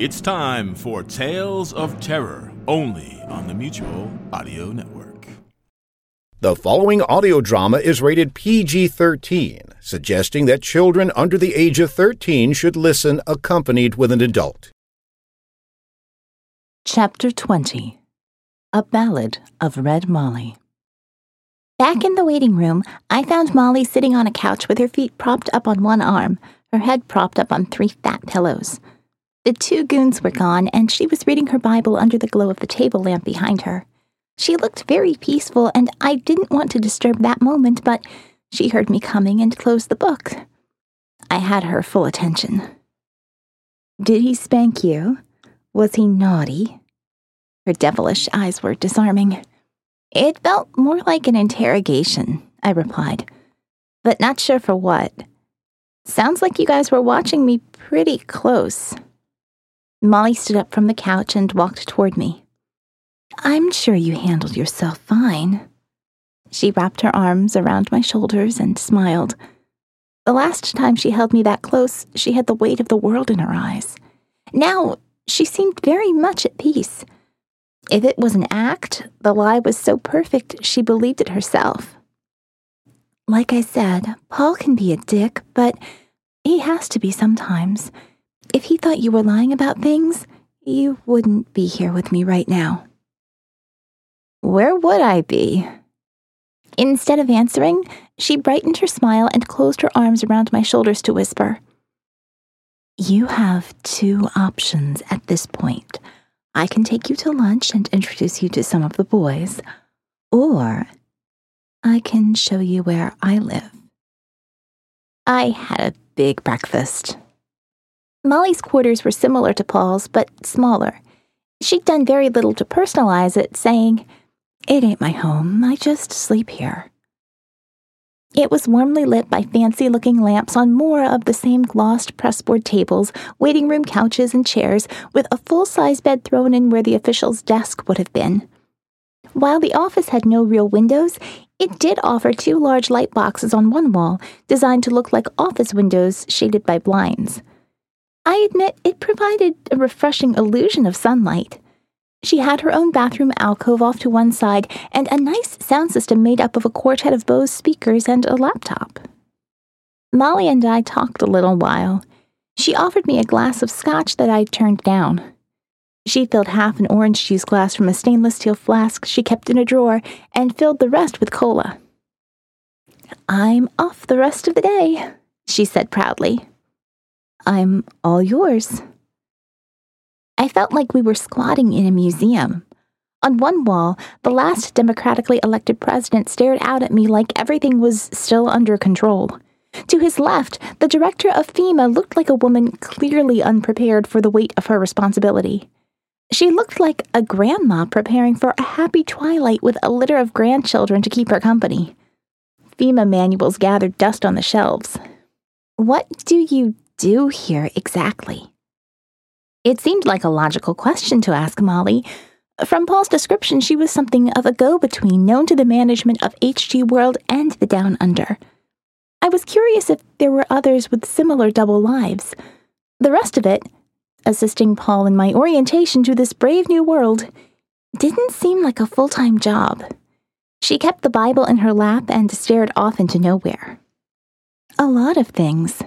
It's time for Tales of Terror, only on the Mutual Audio Network. The following audio drama is rated PG 13, suggesting that children under the age of 13 should listen accompanied with an adult. Chapter 20 A Ballad of Red Molly. Back in the waiting room, I found Molly sitting on a couch with her feet propped up on one arm, her head propped up on three fat pillows. The two goons were gone, and she was reading her Bible under the glow of the table lamp behind her. She looked very peaceful, and I didn't want to disturb that moment, but she heard me coming and closed the book. I had her full attention. Did he spank you? Was he naughty? Her devilish eyes were disarming. It felt more like an interrogation, I replied, but not sure for what. Sounds like you guys were watching me pretty close. Molly stood up from the couch and walked toward me. I'm sure you handled yourself fine. She wrapped her arms around my shoulders and smiled. The last time she held me that close, she had the weight of the world in her eyes. Now, she seemed very much at peace. If it was an act, the lie was so perfect she believed it herself. Like I said, Paul can be a dick, but he has to be sometimes. If he thought you were lying about things, you wouldn't be here with me right now. Where would I be? Instead of answering, she brightened her smile and closed her arms around my shoulders to whisper. You have two options at this point. I can take you to lunch and introduce you to some of the boys, or I can show you where I live. I had a big breakfast. Molly's quarters were similar to Paul's, but smaller. She'd done very little to personalize it, saying, It ain't my home, I just sleep here. It was warmly lit by fancy looking lamps on more of the same glossed pressboard tables, waiting room couches, and chairs, with a full size bed thrown in where the official's desk would have been. While the office had no real windows, it did offer two large light boxes on one wall, designed to look like office windows shaded by blinds. I admit it provided a refreshing illusion of sunlight. She had her own bathroom alcove off to one side and a nice sound system made up of a quartet of Bose speakers and a laptop. Molly and I talked a little while. She offered me a glass of scotch that I turned down. She filled half an orange juice glass from a stainless steel flask she kept in a drawer and filled the rest with cola. I'm off the rest of the day, she said proudly. I'm all yours. I felt like we were squatting in a museum. On one wall, the last democratically elected president stared out at me like everything was still under control. To his left, the director of FEMA looked like a woman clearly unprepared for the weight of her responsibility. She looked like a grandma preparing for a happy twilight with a litter of grandchildren to keep her company. FEMA manuals gathered dust on the shelves. What do you do here exactly? It seemed like a logical question to ask Molly. From Paul's description, she was something of a go between known to the management of HG World and the Down Under. I was curious if there were others with similar double lives. The rest of it, assisting Paul in my orientation to this brave new world, didn't seem like a full time job. She kept the Bible in her lap and stared off into nowhere. A lot of things,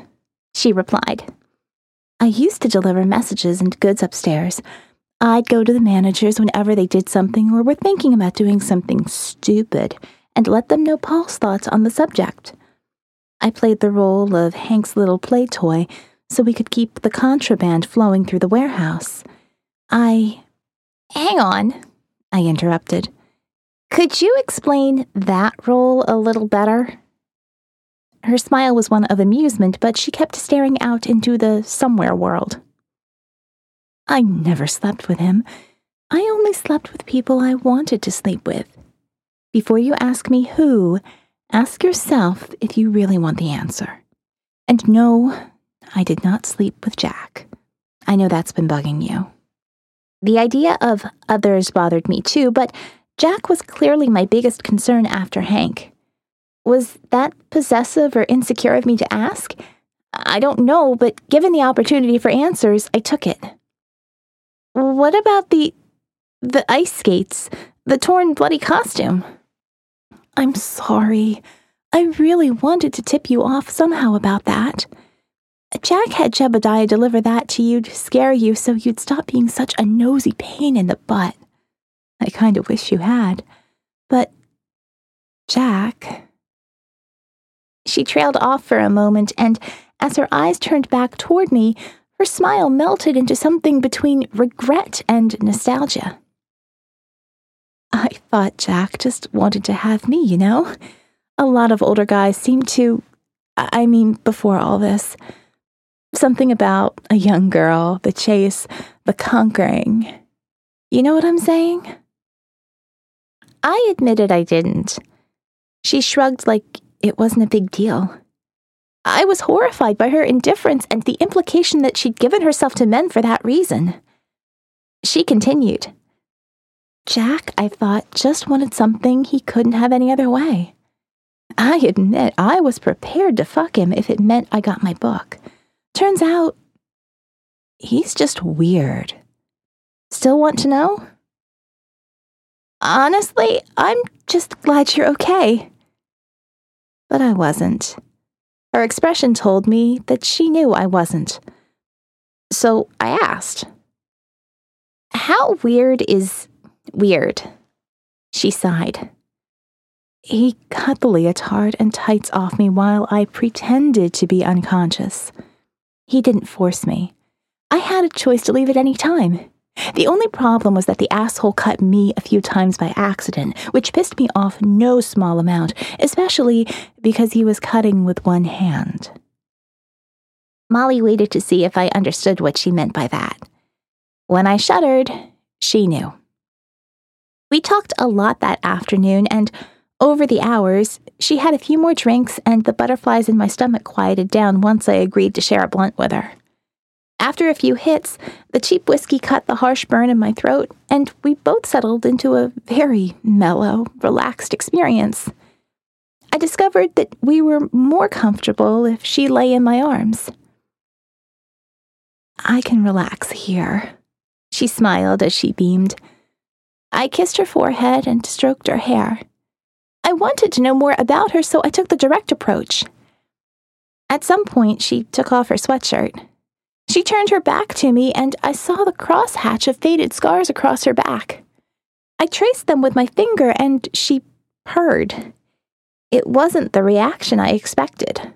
she replied. I used to deliver messages and goods upstairs. I'd go to the managers whenever they did something or were thinking about doing something stupid and let them know Paul's thoughts on the subject. I played the role of Hank's little play toy so we could keep the contraband flowing through the warehouse. I. Hang on, I interrupted. Could you explain that role a little better? Her smile was one of amusement, but she kept staring out into the somewhere world. I never slept with him. I only slept with people I wanted to sleep with. Before you ask me who, ask yourself if you really want the answer. And no, I did not sleep with Jack. I know that's been bugging you. The idea of others bothered me too, but Jack was clearly my biggest concern after Hank. Was that possessive or insecure of me to ask? I don't know, but given the opportunity for answers, I took it. What about the. the ice skates? The torn, bloody costume? I'm sorry. I really wanted to tip you off somehow about that. Jack had Jebediah deliver that to you to scare you so you'd stop being such a nosy pain in the butt. I kind of wish you had. But, Jack. She trailed off for a moment, and as her eyes turned back toward me, her smile melted into something between regret and nostalgia. I thought Jack just wanted to have me, you know? A lot of older guys seem to. I mean, before all this. Something about a young girl, the chase, the conquering. You know what I'm saying? I admitted I didn't. She shrugged like it wasn't a big deal. I was horrified by her indifference and the implication that she'd given herself to men for that reason. She continued. Jack, I thought, just wanted something he couldn't have any other way. I admit I was prepared to fuck him if it meant I got my book. Turns out, he's just weird. Still want to know? Honestly, I'm just glad you're okay. But I wasn't. Her expression told me that she knew I wasn't. So I asked, How weird is weird? She sighed. He cut the leotard and tights off me while I pretended to be unconscious. He didn't force me. I had a choice to leave at any time. The only problem was that the asshole cut me a few times by accident, which pissed me off no small amount, especially because he was cutting with one hand. Molly waited to see if I understood what she meant by that. When I shuddered, she knew. We talked a lot that afternoon, and over the hours, she had a few more drinks, and the butterflies in my stomach quieted down once I agreed to share a blunt with her. After a few hits, the cheap whiskey cut the harsh burn in my throat, and we both settled into a very mellow, relaxed experience. I discovered that we were more comfortable if she lay in my arms. I can relax here. She smiled as she beamed. I kissed her forehead and stroked her hair. I wanted to know more about her, so I took the direct approach. At some point, she took off her sweatshirt. She turned her back to me, and I saw the crosshatch of faded scars across her back. I traced them with my finger, and she purred. It wasn't the reaction I expected.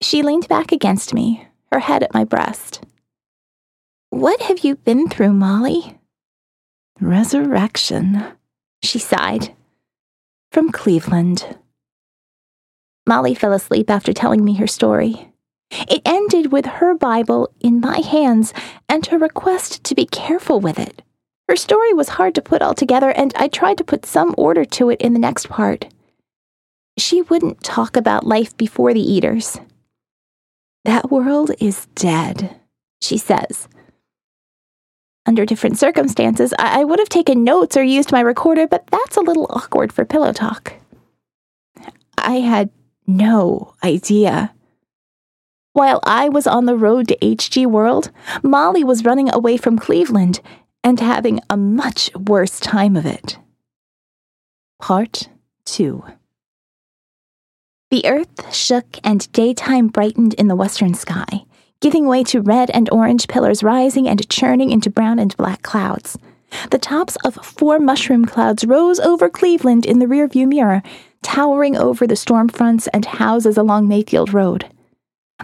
She leaned back against me, her head at my breast. What have you been through, Molly? Resurrection, she sighed. From Cleveland. Molly fell asleep after telling me her story. It ended with her Bible in my hands and her request to be careful with it. Her story was hard to put all together, and I tried to put some order to it in the next part. She wouldn't talk about life before the eaters. That world is dead, she says. Under different circumstances, I, I would have taken notes or used my recorder, but that's a little awkward for pillow talk. I had no idea while I was on the road to HG World, Molly was running away from Cleveland and having a much worse time of it. Part 2 The earth shook and daytime brightened in the western sky, giving way to red and orange pillars rising and churning into brown and black clouds. The tops of four mushroom clouds rose over Cleveland in the rearview mirror, towering over the storm fronts and houses along Mayfield Road.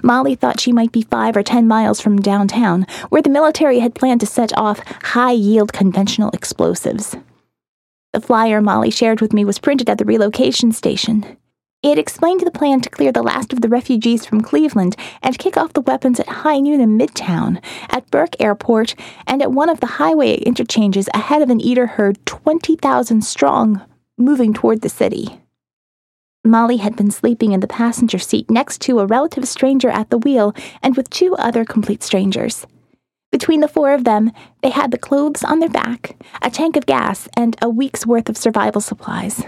Molly thought she might be five or ten miles from downtown, where the military had planned to set off high yield conventional explosives. The flyer Molly shared with me was printed at the relocation station. It explained the plan to clear the last of the refugees from Cleveland and kick off the weapons at high noon in Midtown, at Burke Airport, and at one of the highway interchanges ahead of an eater herd 20,000 strong, moving toward the city. Molly had been sleeping in the passenger seat next to a relative stranger at the wheel and with two other complete strangers. Between the four of them, they had the clothes on their back, a tank of gas, and a week's worth of survival supplies.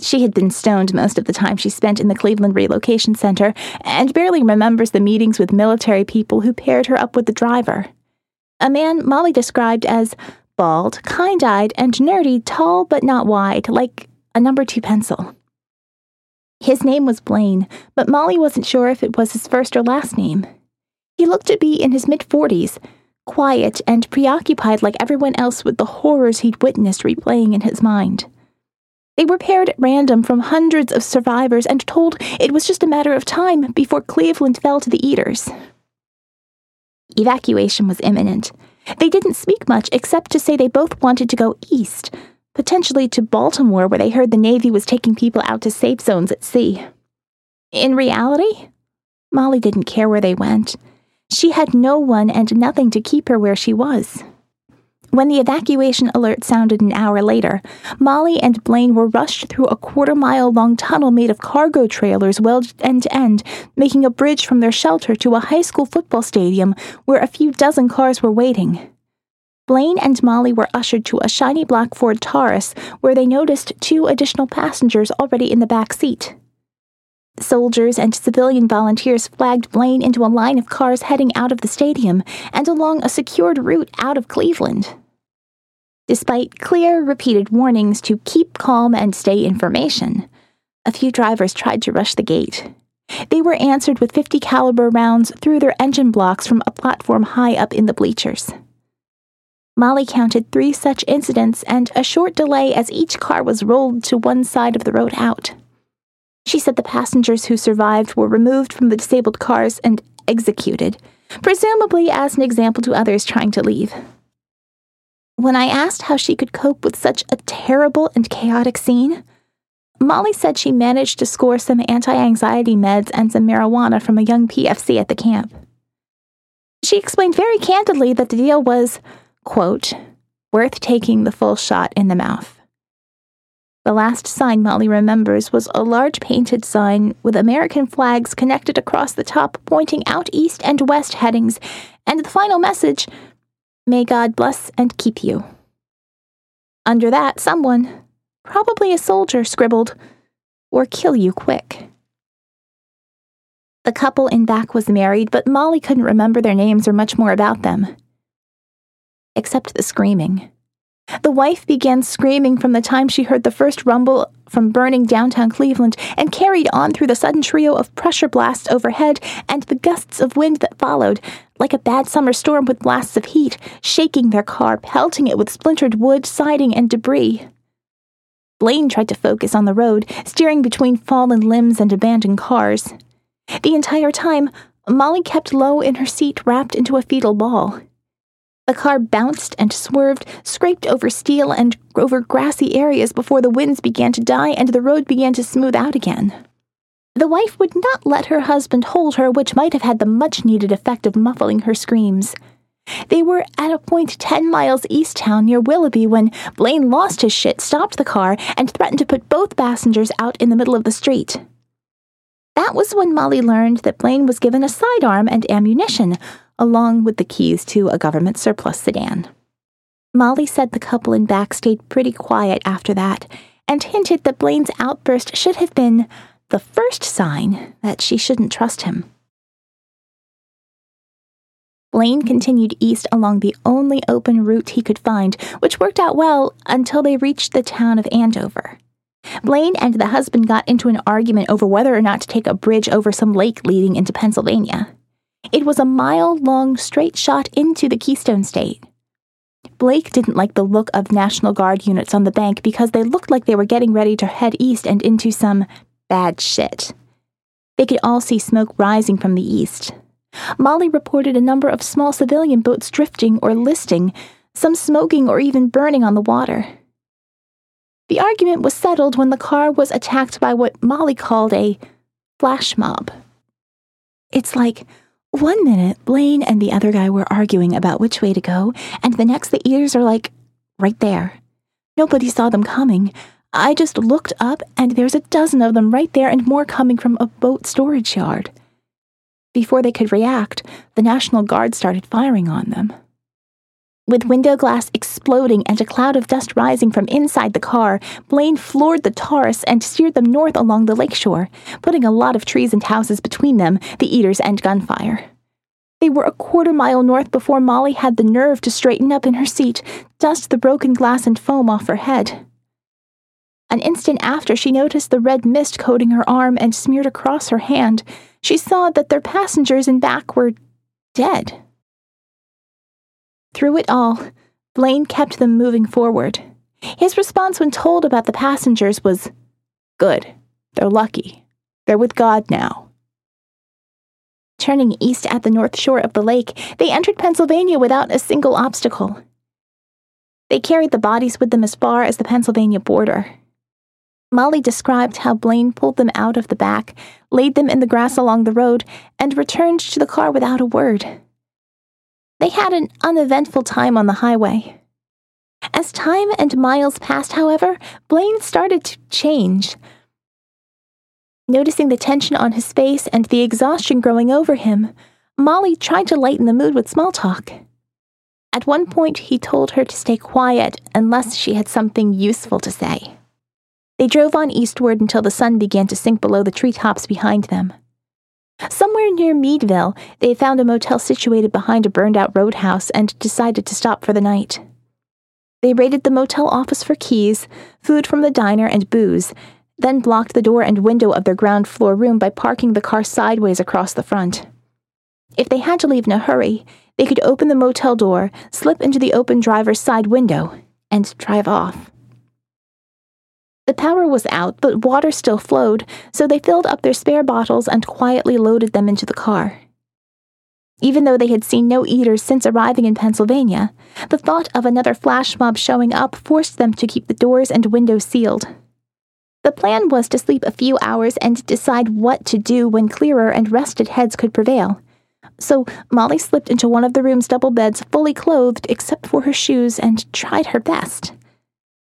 She had been stoned most of the time she spent in the Cleveland Relocation Center and barely remembers the meetings with military people who paired her up with the driver. a man Molly described as bald, kind eyed, and nerdy, tall but not wide, like a number two pencil. His name was Blaine, but Molly wasn't sure if it was his first or last name. He looked to be in his mid 40s, quiet and preoccupied like everyone else with the horrors he'd witnessed replaying in his mind. They were paired at random from hundreds of survivors and told it was just a matter of time before Cleveland fell to the eaters. Evacuation was imminent. They didn't speak much except to say they both wanted to go east, potentially to Baltimore, where they heard the Navy was taking people out to safe zones at sea. In reality, Molly didn't care where they went. She had no one and nothing to keep her where she was. When the evacuation alert sounded an hour later, Molly and Blaine were rushed through a quarter mile long tunnel made of cargo trailers welded end to end, making a bridge from their shelter to a high school football stadium where a few dozen cars were waiting. Blaine and Molly were ushered to a shiny black Ford Taurus where they noticed two additional passengers already in the back seat. Soldiers and civilian volunteers flagged Blaine into a line of cars heading out of the stadium and along a secured route out of Cleveland. Despite clear, repeated warnings to keep calm and stay information, a few drivers tried to rush the gate. They were answered with 50 caliber rounds through their engine blocks from a platform high up in the bleachers. Molly counted three such incidents and a short delay as each car was rolled to one side of the road out. She said the passengers who survived were removed from the disabled cars and executed, presumably as an example to others trying to leave. When I asked how she could cope with such a terrible and chaotic scene, Molly said she managed to score some anti anxiety meds and some marijuana from a young PFC at the camp. She explained very candidly that the deal was, quote, worth taking the full shot in the mouth. The last sign Molly remembers was a large painted sign with American flags connected across the top, pointing out east and west headings, and the final message May God bless and keep you. Under that, someone, probably a soldier, scribbled, or kill you quick. The couple in back was married, but Molly couldn't remember their names or much more about them. Except the screaming. The wife began screaming from the time she heard the first rumble from burning downtown Cleveland and carried on through the sudden trio of pressure blasts overhead and the gusts of wind that followed, like a bad summer storm with blasts of heat, shaking their car, pelting it with splintered wood, siding, and debris. Blaine tried to focus on the road, steering between fallen limbs and abandoned cars. The entire time, Molly kept low in her seat, wrapped into a fetal ball. The car bounced and swerved, scraped over steel and over grassy areas before the winds began to die and the road began to smooth out again. The wife would not let her husband hold her, which might have had the much needed effect of muffling her screams. They were at a point 10 miles east town near Willoughby when Blaine lost his shit, stopped the car, and threatened to put both passengers out in the middle of the street. That was when Molly learned that Blaine was given a sidearm and ammunition, along with the keys to a government surplus sedan. Molly said the couple in back stayed pretty quiet after that and hinted that Blaine's outburst should have been the first sign that she shouldn't trust him. Blaine continued east along the only open route he could find, which worked out well until they reached the town of Andover. Blaine and the husband got into an argument over whether or not to take a bridge over some lake leading into Pennsylvania. It was a mile long straight shot into the Keystone State. Blake didn't like the look of National Guard units on the bank because they looked like they were getting ready to head east and into some bad shit. They could all see smoke rising from the east. Molly reported a number of small civilian boats drifting or listing, some smoking or even burning on the water. The argument was settled when the car was attacked by what Molly called a flash mob. It's like one minute, Blaine and the other guy were arguing about which way to go, and the next the eaters are like, right there. Nobody saw them coming. I just looked up, and there's a dozen of them right there and more coming from a boat storage yard. Before they could react, the National Guard started firing on them. With window glass exploding and a cloud of dust rising from inside the car, Blaine floored the Taurus and steered them north along the lakeshore, putting a lot of trees and houses between them, the eaters, and gunfire. They were a quarter mile north before Molly had the nerve to straighten up in her seat, dust the broken glass and foam off her head. An instant after she noticed the red mist coating her arm and smeared across her hand, she saw that their passengers in back were dead. Through it all, Blaine kept them moving forward. His response when told about the passengers was, Good. They're lucky. They're with God now. Turning east at the north shore of the lake, they entered Pennsylvania without a single obstacle. They carried the bodies with them as far as the Pennsylvania border. Molly described how Blaine pulled them out of the back, laid them in the grass along the road, and returned to the car without a word. They had an uneventful time on the highway. As time and miles passed, however, Blaine started to change. Noticing the tension on his face and the exhaustion growing over him, Molly tried to lighten the mood with small talk. At one point, he told her to stay quiet unless she had something useful to say. They drove on eastward until the sun began to sink below the treetops behind them. Somewhere near Meadville, they found a motel situated behind a burned out roadhouse and decided to stop for the night. They raided the motel office for keys, food from the diner, and booze, then blocked the door and window of their ground floor room by parking the car sideways across the front. If they had to leave in a hurry, they could open the motel door, slip into the open driver's side window, and drive off. The power was out, but water still flowed, so they filled up their spare bottles and quietly loaded them into the car. Even though they had seen no eaters since arriving in Pennsylvania, the thought of another flash mob showing up forced them to keep the doors and windows sealed. The plan was to sleep a few hours and decide what to do when clearer and rested heads could prevail. So Molly slipped into one of the room's double beds fully clothed except for her shoes and tried her best.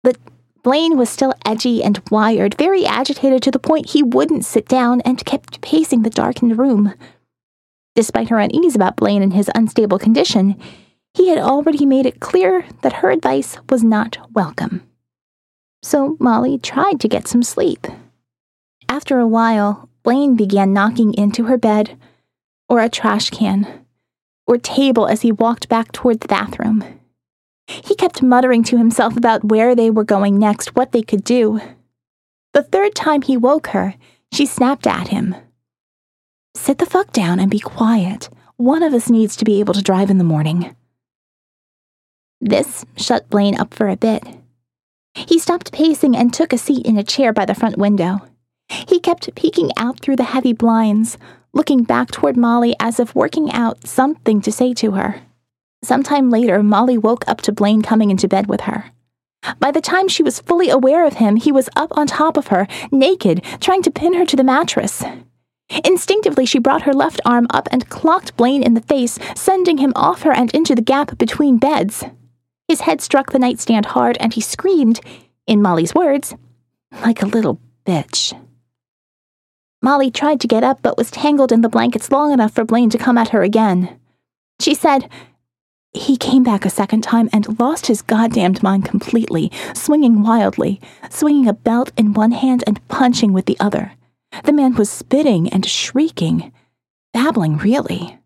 But Blaine was still edgy and wired, very agitated to the point he wouldn't sit down and kept pacing the darkened room. Despite her unease about Blaine and his unstable condition, he had already made it clear that her advice was not welcome. So Molly tried to get some sleep. After a while, Blaine began knocking into her bed, or a trash can, or table as he walked back toward the bathroom. He kept muttering to himself about where they were going next, what they could do. The third time he woke her, she snapped at him. Sit the fuck down and be quiet. One of us needs to be able to drive in the morning. This shut Blaine up for a bit. He stopped pacing and took a seat in a chair by the front window. He kept peeking out through the heavy blinds, looking back toward Molly as if working out something to say to her. Sometime later, Molly woke up to Blaine coming into bed with her. By the time she was fully aware of him, he was up on top of her, naked, trying to pin her to the mattress. Instinctively, she brought her left arm up and clocked Blaine in the face, sending him off her and into the gap between beds. His head struck the nightstand hard, and he screamed, in Molly's words, like a little bitch. Molly tried to get up, but was tangled in the blankets long enough for Blaine to come at her again. She said, he came back a second time and lost his goddamned mind completely, swinging wildly, swinging a belt in one hand and punching with the other. The man was spitting and shrieking, babbling really.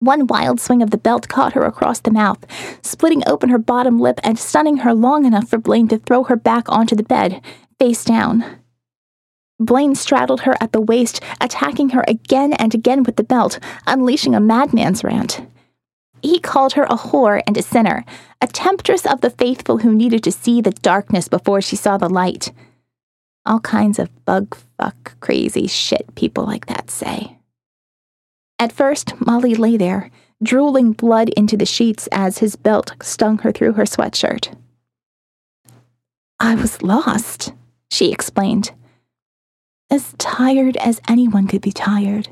One wild swing of the belt caught her across the mouth, splitting open her bottom lip and stunning her long enough for Blaine to throw her back onto the bed, face down. Blaine straddled her at the waist, attacking her again and again with the belt, unleashing a madman's rant. He called her a whore and a sinner, a temptress of the faithful who needed to see the darkness before she saw the light. All kinds of bug fuck crazy shit people like that say. At first, Molly lay there, drooling blood into the sheets as his belt stung her through her sweatshirt. I was lost, she explained. As tired as anyone could be tired.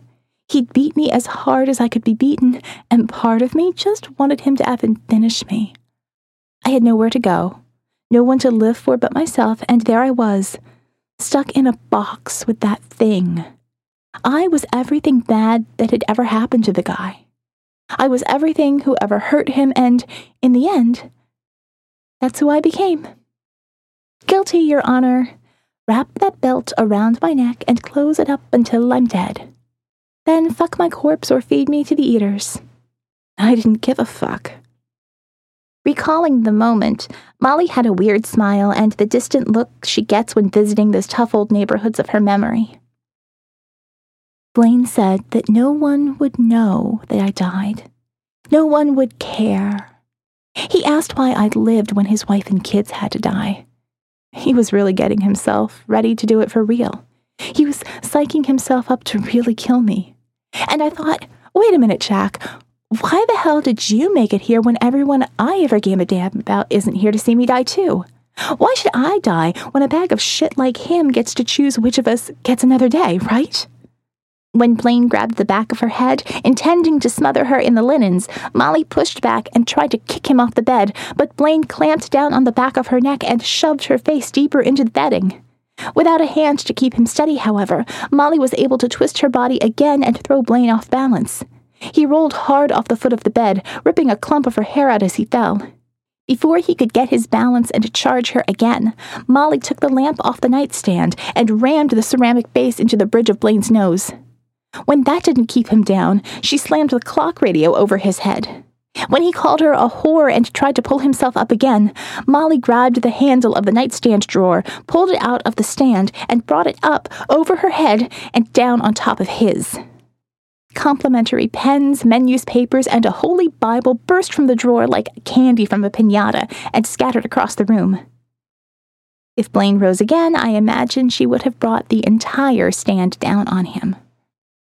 He'd beat me as hard as I could be beaten, and part of me just wanted him to have and finish me. I had nowhere to go, no one to live for but myself, and there I was, stuck in a box with that thing. I was everything bad that had ever happened to the guy. I was everything who ever hurt him, and in the end, that's who I became. Guilty, Your Honor. Wrap that belt around my neck and close it up until I'm dead. Then fuck my corpse or feed me to the eaters. I didn't give a fuck. Recalling the moment, Molly had a weird smile and the distant look she gets when visiting those tough old neighborhoods of her memory. Blaine said that no one would know that I died. No one would care. He asked why I'd lived when his wife and kids had to die. He was really getting himself ready to do it for real. He was psyching himself up to really kill me. And I thought, wait a minute, Jack. Why the hell did you make it here when everyone I ever gave a damn about isn't here to see me die too? Why should I die when a bag of shit like him gets to choose which of us gets another day, right? When Blaine grabbed the back of her head, intending to smother her in the linens, Molly pushed back and tried to kick him off the bed, but Blaine clamped down on the back of her neck and shoved her face deeper into the bedding. Without a hand to keep him steady, however, Molly was able to twist her body again and throw Blaine off balance. He rolled hard off the foot of the bed, ripping a clump of her hair out as he fell. Before he could get his balance and charge her again, Molly took the lamp off the nightstand and rammed the ceramic base into the bridge of Blaine's nose. When that didn't keep him down, she slammed the clock radio over his head. When he called her a whore and tried to pull himself up again, Molly grabbed the handle of the nightstand drawer, pulled it out of the stand, and brought it up over her head and down on top of his. Complimentary pens, menus, papers, and a holy Bible burst from the drawer like candy from a pinata and scattered across the room. If Blaine rose again, I imagine she would have brought the entire stand down on him.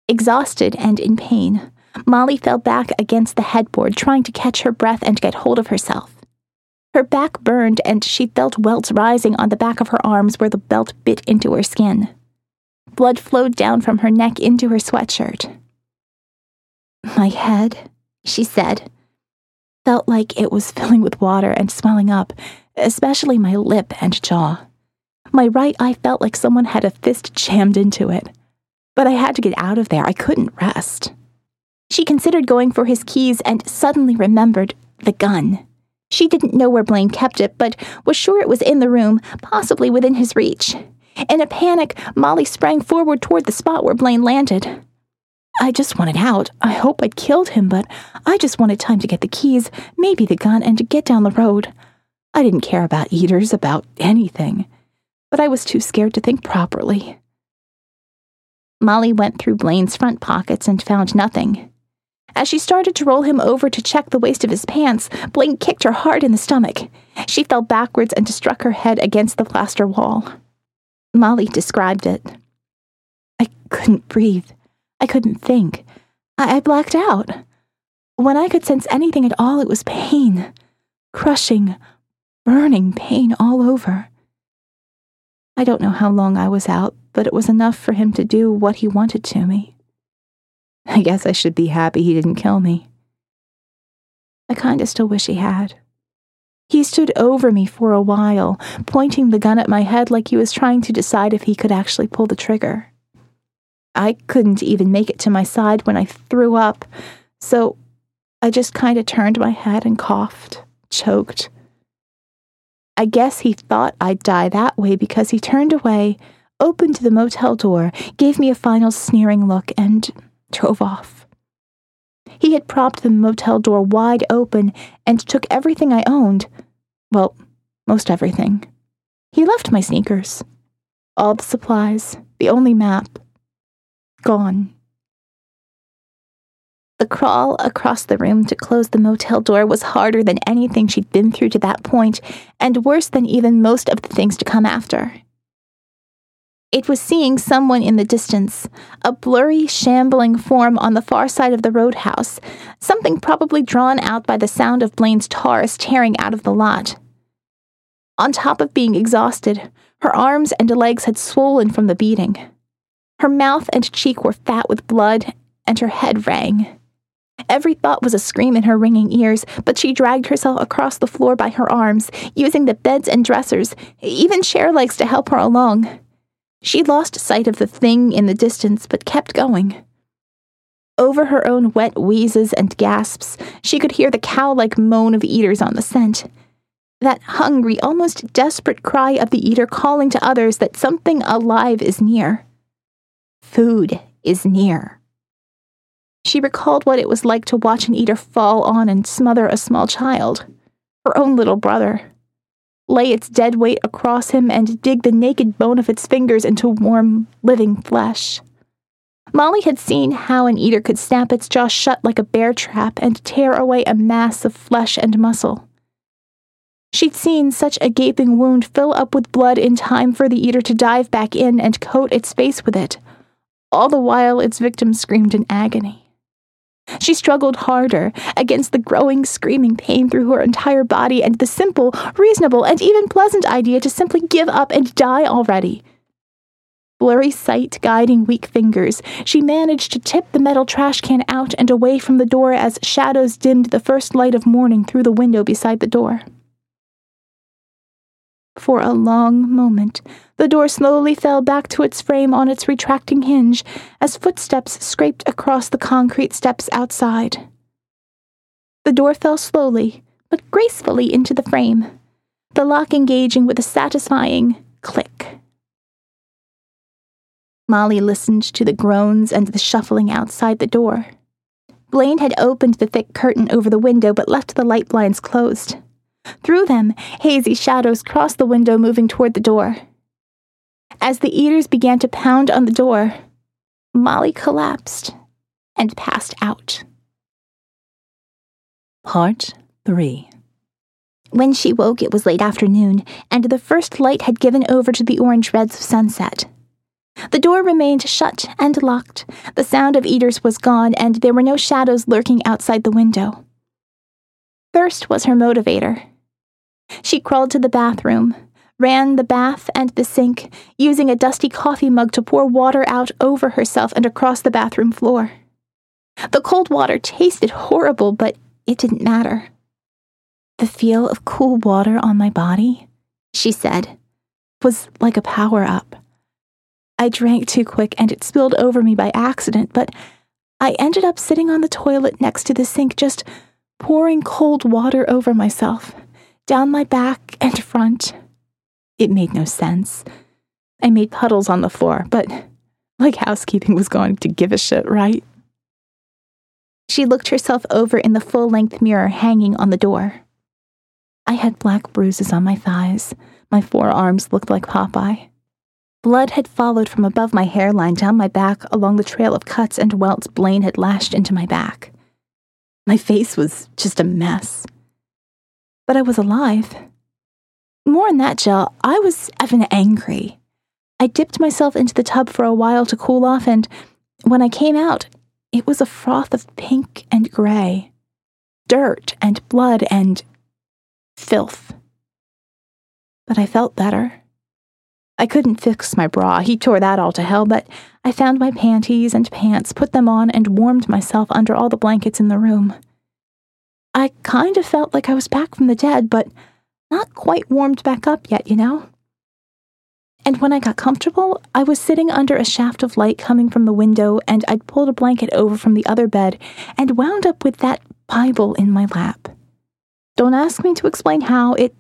Exhausted and in pain, Molly fell back against the headboard, trying to catch her breath and get hold of herself. Her back burned, and she felt welts rising on the back of her arms where the belt bit into her skin. Blood flowed down from her neck into her sweatshirt. My head, she said, felt like it was filling with water and swelling up, especially my lip and jaw. My right eye felt like someone had a fist jammed into it. But I had to get out of there. I couldn't rest. She considered going for his keys and suddenly remembered the gun. She didn't know where Blaine kept it, but was sure it was in the room, possibly within his reach. In a panic, Molly sprang forward toward the spot where Blaine landed. I just wanted out. I hope I'd killed him, but I just wanted time to get the keys, maybe the gun, and to get down the road. I didn't care about eaters, about anything. But I was too scared to think properly. Molly went through Blaine's front pockets and found nothing. As she started to roll him over to check the waist of his pants, Blaine kicked her hard in the stomach. She fell backwards and struck her head against the plaster wall. Molly described it. I couldn't breathe. I couldn't think. I, I blacked out. When I could sense anything at all, it was pain. Crushing, burning pain all over. I don't know how long I was out, but it was enough for him to do what he wanted to me. I guess I should be happy he didn't kill me. I kinda still wish he had. He stood over me for a while, pointing the gun at my head like he was trying to decide if he could actually pull the trigger. I couldn't even make it to my side when I threw up, so I just kinda turned my head and coughed, choked. I guess he thought I'd die that way because he turned away opened the motel door, gave me a final sneering look, and drove off. He had propped the motel door wide open and took everything I owned. Well, most everything. He left my sneakers. All the supplies, the only map. Gone. The crawl across the room to close the motel door was harder than anything she'd been through to that point, and worse than even most of the things to come after. It was seeing someone in the distance, a blurry, shambling form on the far side of the roadhouse, something probably drawn out by the sound of Blaine's Taurus tearing out of the lot. On top of being exhausted, her arms and legs had swollen from the beating. Her mouth and cheek were fat with blood, and her head rang. Every thought was a scream in her ringing ears, but she dragged herself across the floor by her arms, using the beds and dressers, even chair legs to help her along. She lost sight of the thing in the distance, but kept going. Over her own wet wheezes and gasps, she could hear the cow like moan of eaters on the scent. That hungry, almost desperate cry of the eater calling to others that something alive is near. Food is near. She recalled what it was like to watch an eater fall on and smother a small child, her own little brother, lay its dead weight across him and dig the naked bone of its fingers into warm, living flesh. Molly had seen how an eater could snap its jaw shut like a bear trap and tear away a mass of flesh and muscle. She'd seen such a gaping wound fill up with blood in time for the eater to dive back in and coat its face with it, all the while its victim screamed in agony. She struggled harder against the growing, screaming pain through her entire body and the simple, reasonable, and even pleasant idea to simply give up and die already. Blurry sight guiding weak fingers, she managed to tip the metal trash can out and away from the door as shadows dimmed the first light of morning through the window beside the door. For a long moment, the door slowly fell back to its frame on its retracting hinge as footsteps scraped across the concrete steps outside. The door fell slowly, but gracefully into the frame, the lock engaging with a satisfying click. Molly listened to the groans and the shuffling outside the door. Blaine had opened the thick curtain over the window but left the light blinds closed. Through them, hazy shadows crossed the window, moving toward the door. As the eaters began to pound on the door, Molly collapsed and passed out. Part 3 When she woke, it was late afternoon, and the first light had given over to the orange reds of sunset. The door remained shut and locked, the sound of eaters was gone, and there were no shadows lurking outside the window. Thirst was her motivator. She crawled to the bathroom, ran the bath and the sink, using a dusty coffee mug to pour water out over herself and across the bathroom floor. The cold water tasted horrible, but it didn't matter. The feel of cool water on my body, she said, was like a power up. I drank too quick and it spilled over me by accident, but I ended up sitting on the toilet next to the sink, just pouring cold water over myself, down my back and front. It made no sense. I made puddles on the floor, but like housekeeping was going to give a shit, right? She looked herself over in the full length mirror hanging on the door. I had black bruises on my thighs. My forearms looked like Popeye. Blood had followed from above my hairline down my back along the trail of cuts and welts Blaine had lashed into my back. My face was just a mess. But I was alive. More than that, Jill, I was even angry. I dipped myself into the tub for a while to cool off, and when I came out, it was a froth of pink and gray, dirt and blood and filth. But I felt better. I couldn't fix my bra, he tore that all to hell, but I found my panties and pants, put them on, and warmed myself under all the blankets in the room. I kind of felt like I was back from the dead, but not quite warmed back up yet, you know? And when I got comfortable, I was sitting under a shaft of light coming from the window, and I'd pulled a blanket over from the other bed and wound up with that Bible in my lap. Don't ask me to explain how, it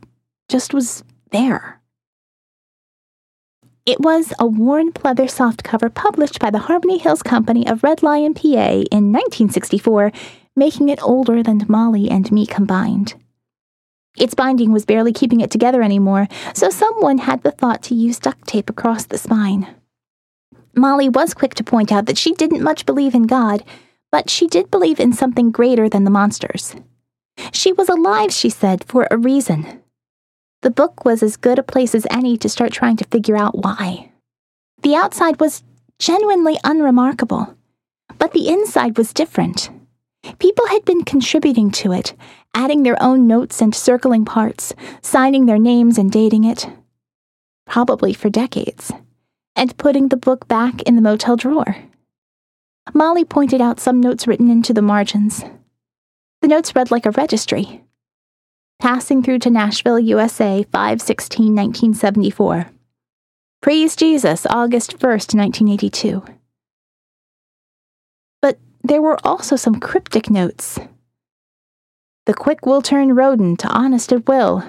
just was there. It was a worn pleather softcover published by the Harmony Hills Company of Red Lion, PA in 1964, making it older than Molly and me combined. Its binding was barely keeping it together anymore, so someone had the thought to use duct tape across the spine. Molly was quick to point out that she didn't much believe in God, but she did believe in something greater than the monsters. She was alive, she said, for a reason. The book was as good a place as any to start trying to figure out why. The outside was genuinely unremarkable, but the inside was different. People had been contributing to it, adding their own notes and circling parts, signing their names and dating it. Probably for decades. And putting the book back in the motel drawer. Molly pointed out some notes written into the margins. The notes read like a registry passing through to Nashville, USA, 516 1974. Praise Jesus, August 1st, 1982. There were also some cryptic notes. The quick will turn rodent, to honest at will.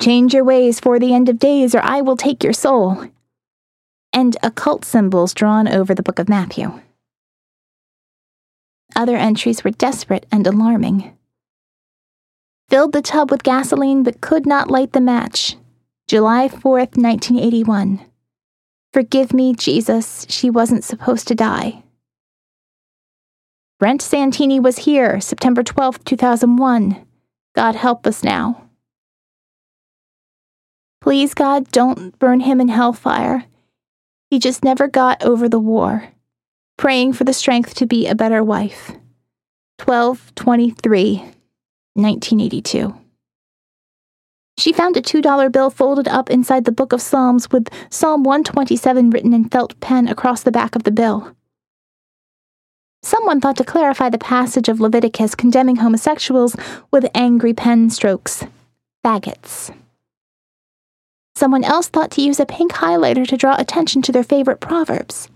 Change your ways for the end of days, or I will take your soul. And occult symbols drawn over the book of Matthew. Other entries were desperate and alarming. Filled the tub with gasoline but could not light the match. July 4th, 1981. Forgive me, Jesus, she wasn't supposed to die. Brent Santini was here, September 12th, 2001. God help us now. Please, God, don't burn him in hellfire. He just never got over the war. Praying for the strength to be a better wife. 1223, 1982. She found a $2 bill folded up inside the Book of Psalms with Psalm 127 written in felt pen across the back of the bill. Someone thought to clarify the passage of Leviticus condemning homosexuals with angry pen strokes. Faggots. Someone else thought to use a pink highlighter to draw attention to their favorite proverbs.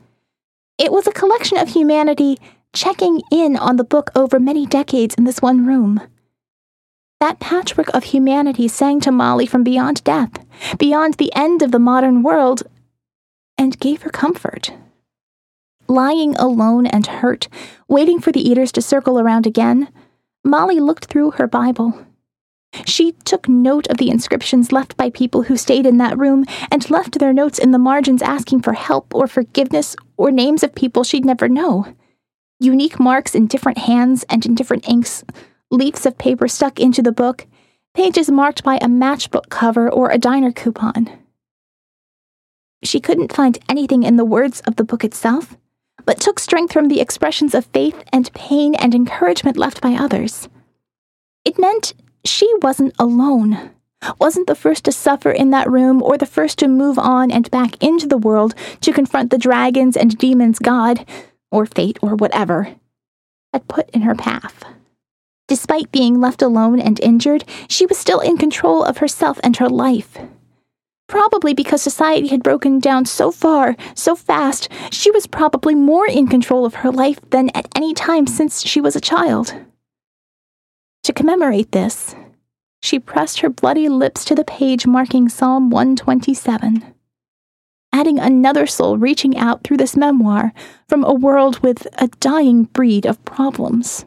It was a collection of humanity checking in on the book over many decades in this one room. That patchwork of humanity sang to Molly from beyond death, beyond the end of the modern world, and gave her comfort. Lying alone and hurt, waiting for the eaters to circle around again, Molly looked through her Bible. She took note of the inscriptions left by people who stayed in that room and left their notes in the margins asking for help or forgiveness or names of people she'd never know. Unique marks in different hands and in different inks leaves of paper stuck into the book, pages marked by a matchbook cover or a diner coupon. She couldn't find anything in the words of the book itself, but took strength from the expressions of faith and pain and encouragement left by others. It meant she wasn't alone, wasn't the first to suffer in that room or the first to move on and back into the world to confront the dragons and demons God, or fate or whatever, had put in her path. Despite being left alone and injured, she was still in control of herself and her life. Probably because society had broken down so far, so fast, she was probably more in control of her life than at any time since she was a child. To commemorate this, she pressed her bloody lips to the page marking Psalm 127, adding another soul reaching out through this memoir from a world with a dying breed of problems.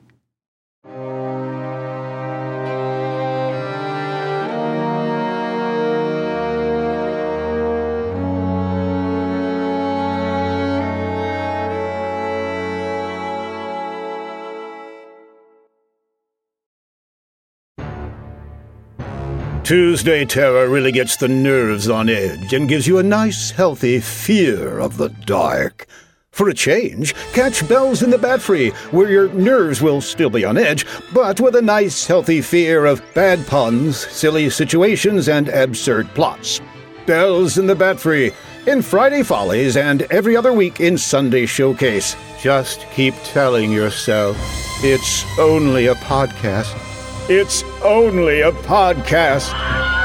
Tuesday Terror really gets the nerves on edge and gives you a nice, healthy fear of the dark. For a change, catch Bells in the Bat Free, where your nerves will still be on edge, but with a nice, healthy fear of bad puns, silly situations, and absurd plots. Bells in the Bat Free, in Friday Follies, and every other week in Sunday Showcase. Just keep telling yourself it's only a podcast. It's only a podcast.